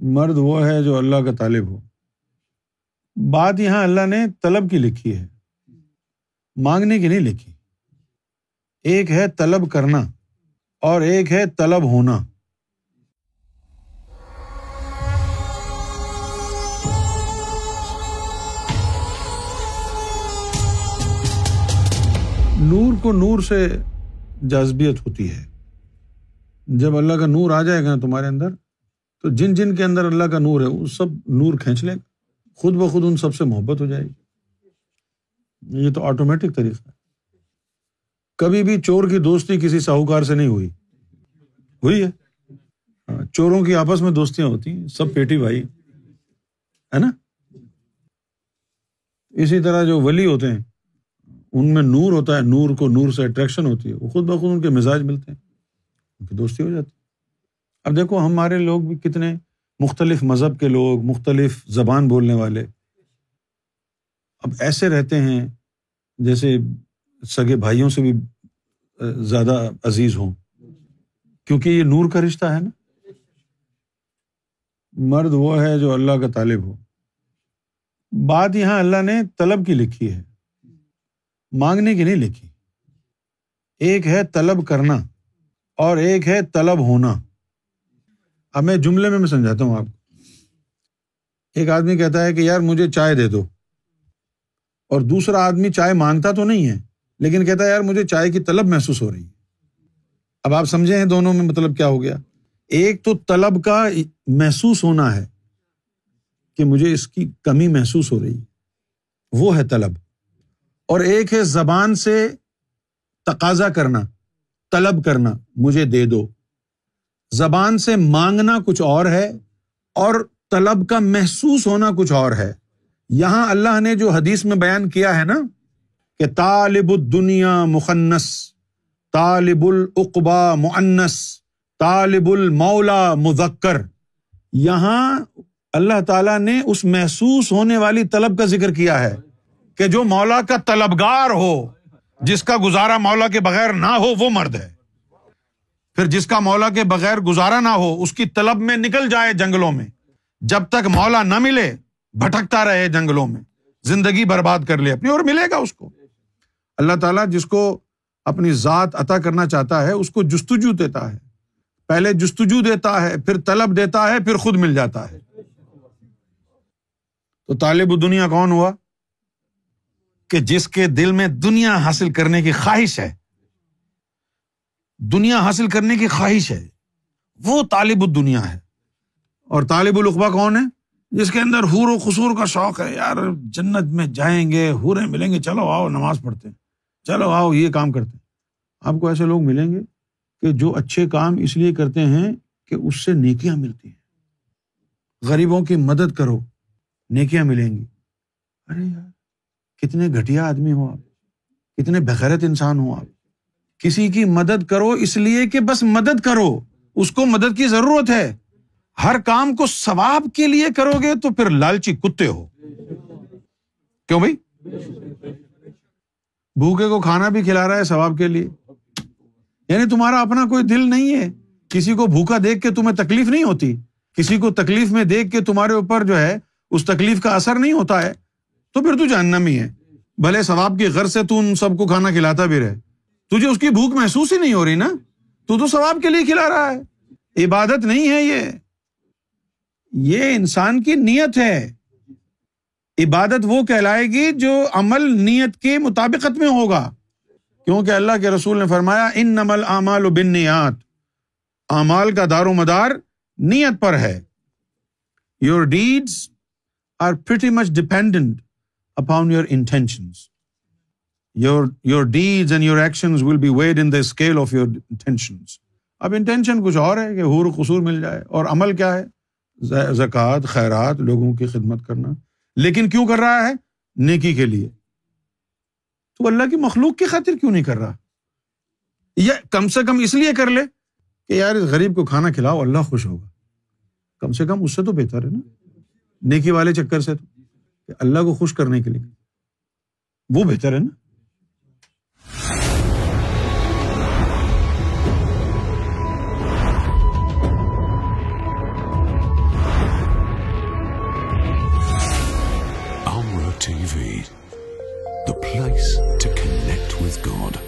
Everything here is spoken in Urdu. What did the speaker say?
مرد وہ ہے جو اللہ کا طالب ہو۔ بات یہاں اللہ نے طلب کی لکھی ہے، مانگنے کی نہیں لکھی۔ ایک ہے طلب کرنا اور ایک ہے طلب ہونا۔ نور کو نور سے جذبیت ہوتی ہے۔ جب اللہ کا نور آ جائے گا نا تمہارے اندر تو جن جن کے اندر اللہ کا نور ہے، وہ سب نور کھینچ لے گا خود بخود ان سب سے محبت ہو جائے گی۔ یہ تو آٹومیٹک طریقہ ہے۔ کبھی بھی چور کی دوستی کسی ساہوکار سے نہیں ہوئی۔ ہوئی ہے۔ ہاں، چوروں کی آپس میں دوستیاں ہوتی ہیں، سب پیٹی بھائی، ہے نا؟ اسی طرح جو ولی ہوتے ہیں، ان میں نور ہوتا ہے، نور کو نور سے اٹریکشن ہوتی ہے، وہ خود بخود ان کے مزاج ملتے ہیں، ان کی دوستی ہو جاتی اب دیکھو ہمارے لوگ بھی کتنے مختلف مذہب کے لوگ، مختلف زبان بولنے والے۔ اب ایسے رہتے ہیں جیسے سگے بھائیوں سے بھی زیادہ عزیز ہوں۔ کیونکہ یہ نور کا رشتہ ہے نا۔ مرد وہ ہے جو اللہ کا طالب ہو۔ بات یہاں اللہ نے طلب کی لکھی ہے۔ مانگنے کی نہیں لکھی۔ ایک ہے طلب کرنا اور ایک ہے طلب ہونا۔ اب میں جملے میں میں سمجھاتا ہوں آپ کو۔ ایک آدمی کہتا ہے کہ یار مجھے چائے دے دو۔ اور دوسرا آدمی چائے مانگتا تو نہیں ہے، لیکن کہتا ہے یار مجھے چائے کی طلب محسوس ہو رہی ہے۔ اب آپ سمجھے ہیں دونوں میں مطلب کیا ہو گیا؟ ایک تو طلب کا محسوس ہونا ہے کہ مجھے اس کی کمی محسوس ہو رہی ہے۔ وہ ہے طلب۔ اور ایک ہے زبان سے تقاضا کرنا، طلب کرنا، مجھے دے دو۔ زبان سے مانگنا کچھ اور ہے اور طلب کا محسوس ہونا کچھ اور ہے۔ یہاں اللہ نے جو حدیث میں بیان کیا ہے نا کہ طالب الدنیا مخنس طالب العقبا معنس طالب المولا مذکر۔ یہاں اللہ تعالیٰ نے اس محسوس ہونے والی طلب کا ذکر کیا ہے کہ جو مولا کا طلبگار ہو، جس کا گزارا مولا کے بغیر نہ ہو، وہ مرد ہے۔ پھر جس کا مولا کے بغیر گزارا نہ ہو، اس کی طلب میں نکل جائے جنگلوں میں۔ جب تک مولا نہ ملے، بھٹکتا رہے جنگلوں میں۔ زندگی برباد کر لے اپنی اور ملے گا اس کو۔ اللہ تعالیٰ جس کو اپنی ذات عطا کرنا چاہتا ہے، اس کو جستجو دیتا ہے۔ پہلے جستجو دیتا ہے، پھر طلب دیتا ہے، پھر خود مل جاتا ہے۔ تو طالب دنیا کون ہوا؟ کہ جس کے دل میں دنیا حاصل کرنے کی خواہش ہے۔ دنیا حاصل کرنے کی خواہش ہے۔ وہ طالب دنیا ہے۔ اور طالب القبا کون ہے؟ جس کے اندر حور و قصور کا شوق ہے۔ یار، جنت میں جائیں گے ہورے ملیں گے۔ چلو آؤ، نماز پڑھتے ہیں۔ چلو آؤ، یہ کام کرتے ہیں۔ آپ کو ایسے لوگ ملیں گے کہ جو اچھے کام اس لیے کرتے ہیں کہ اس سے نیکیاں ملتی ہیں۔ غریبوں کی مدد کرو، نیکیاں ملیں گی۔ ارے یار، کتنے گھٹیا آدمی ہو آپ۔ کتنے بغیرت انسان ہو آپ۔ کسی کی مدد کرو اس لیے کہ بس مدد کرو۔ اس کو مدد کی ضرورت ہے۔ ہر کام کو ثواب کے لیے کرو گے تو پھر لالچی کتے ہو۔ کیوں بھائی؟ بھوکے کو کھانا بھی کھلا رہا ہے ثواب کے لیے۔ یعنی تمہارا اپنا کوئی دل نہیں ہے۔ کسی کو بھوکا دیکھ کے تمہیں تکلیف نہیں ہوتی۔ کسی کو تکلیف میں دیکھ کے تمہارے اوپر جو ہے، اس تکلیف کا اثر نہیں ہوتا ہے۔ تو پھر تو جاننا ہی ہے۔ بھلے ثواب کی غرض سے تو ان سب کو کھانا کھلاتا بھی رہے۔ تجھے اس کی بھوک محسوس ہی نہیں ہو رہی نا؟ تو تو ثواب کے لیے کھلا رہا ہے۔ عبادت نہیں ہے یہ۔ یہ انسان کی نیت ہے۔ عبادت وہ کہلائے گی جو عمل نیت کے مطابقت میں ہوگا۔ کیونکہ اللہ کے رسول نے فرمایا ان نمل اعمال و بن نیات اعمال کا دار و مدار نیت پر ہے۔ Your deeds are pretty much dependent upon your intentions your your deeds and your actions will be weighed in the scale of your intentions اب انٹینشن کچھ اور ہے کہ حور قصور مل جائے اور عمل کیا ہے؟ زکوٰۃ، خیرات، لوگوں کی خدمت کرنا۔ لیکن کیوں کر رہا ہے؟ نیکی کے لیے۔ تو اللہ کی مخلوق کی خاطر کیوں نہیں کر رہا؟ یا کم سے کم اس لیے کر لے کہ یار اس غریب کو کھانا کھلاؤ، اللہ خوش ہوگا۔ کم سے کم اس سے تو بہتر ہے نا۔ نیکی والے چکر سے تو۔ کہ اللہ کو خوش کرنے کے لیے۔ وہ بہتر ہے نا۔ چکن لک گاند